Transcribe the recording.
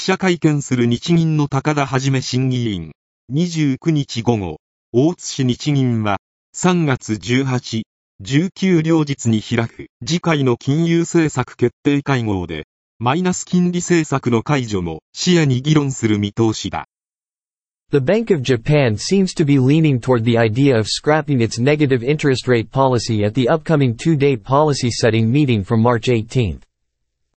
記者会見する日銀の高田はじめ審議員。29日午後、大津市日銀は、3月18、19両日に開く次回の金融政策決定会合で、マイナス金利政策の解除も視野に議論する見通しだ。The Bank of Japan seems to be leaning toward the idea of scrapping its negative interest rate policy at the upcoming two-day policy setting meeting from March 18.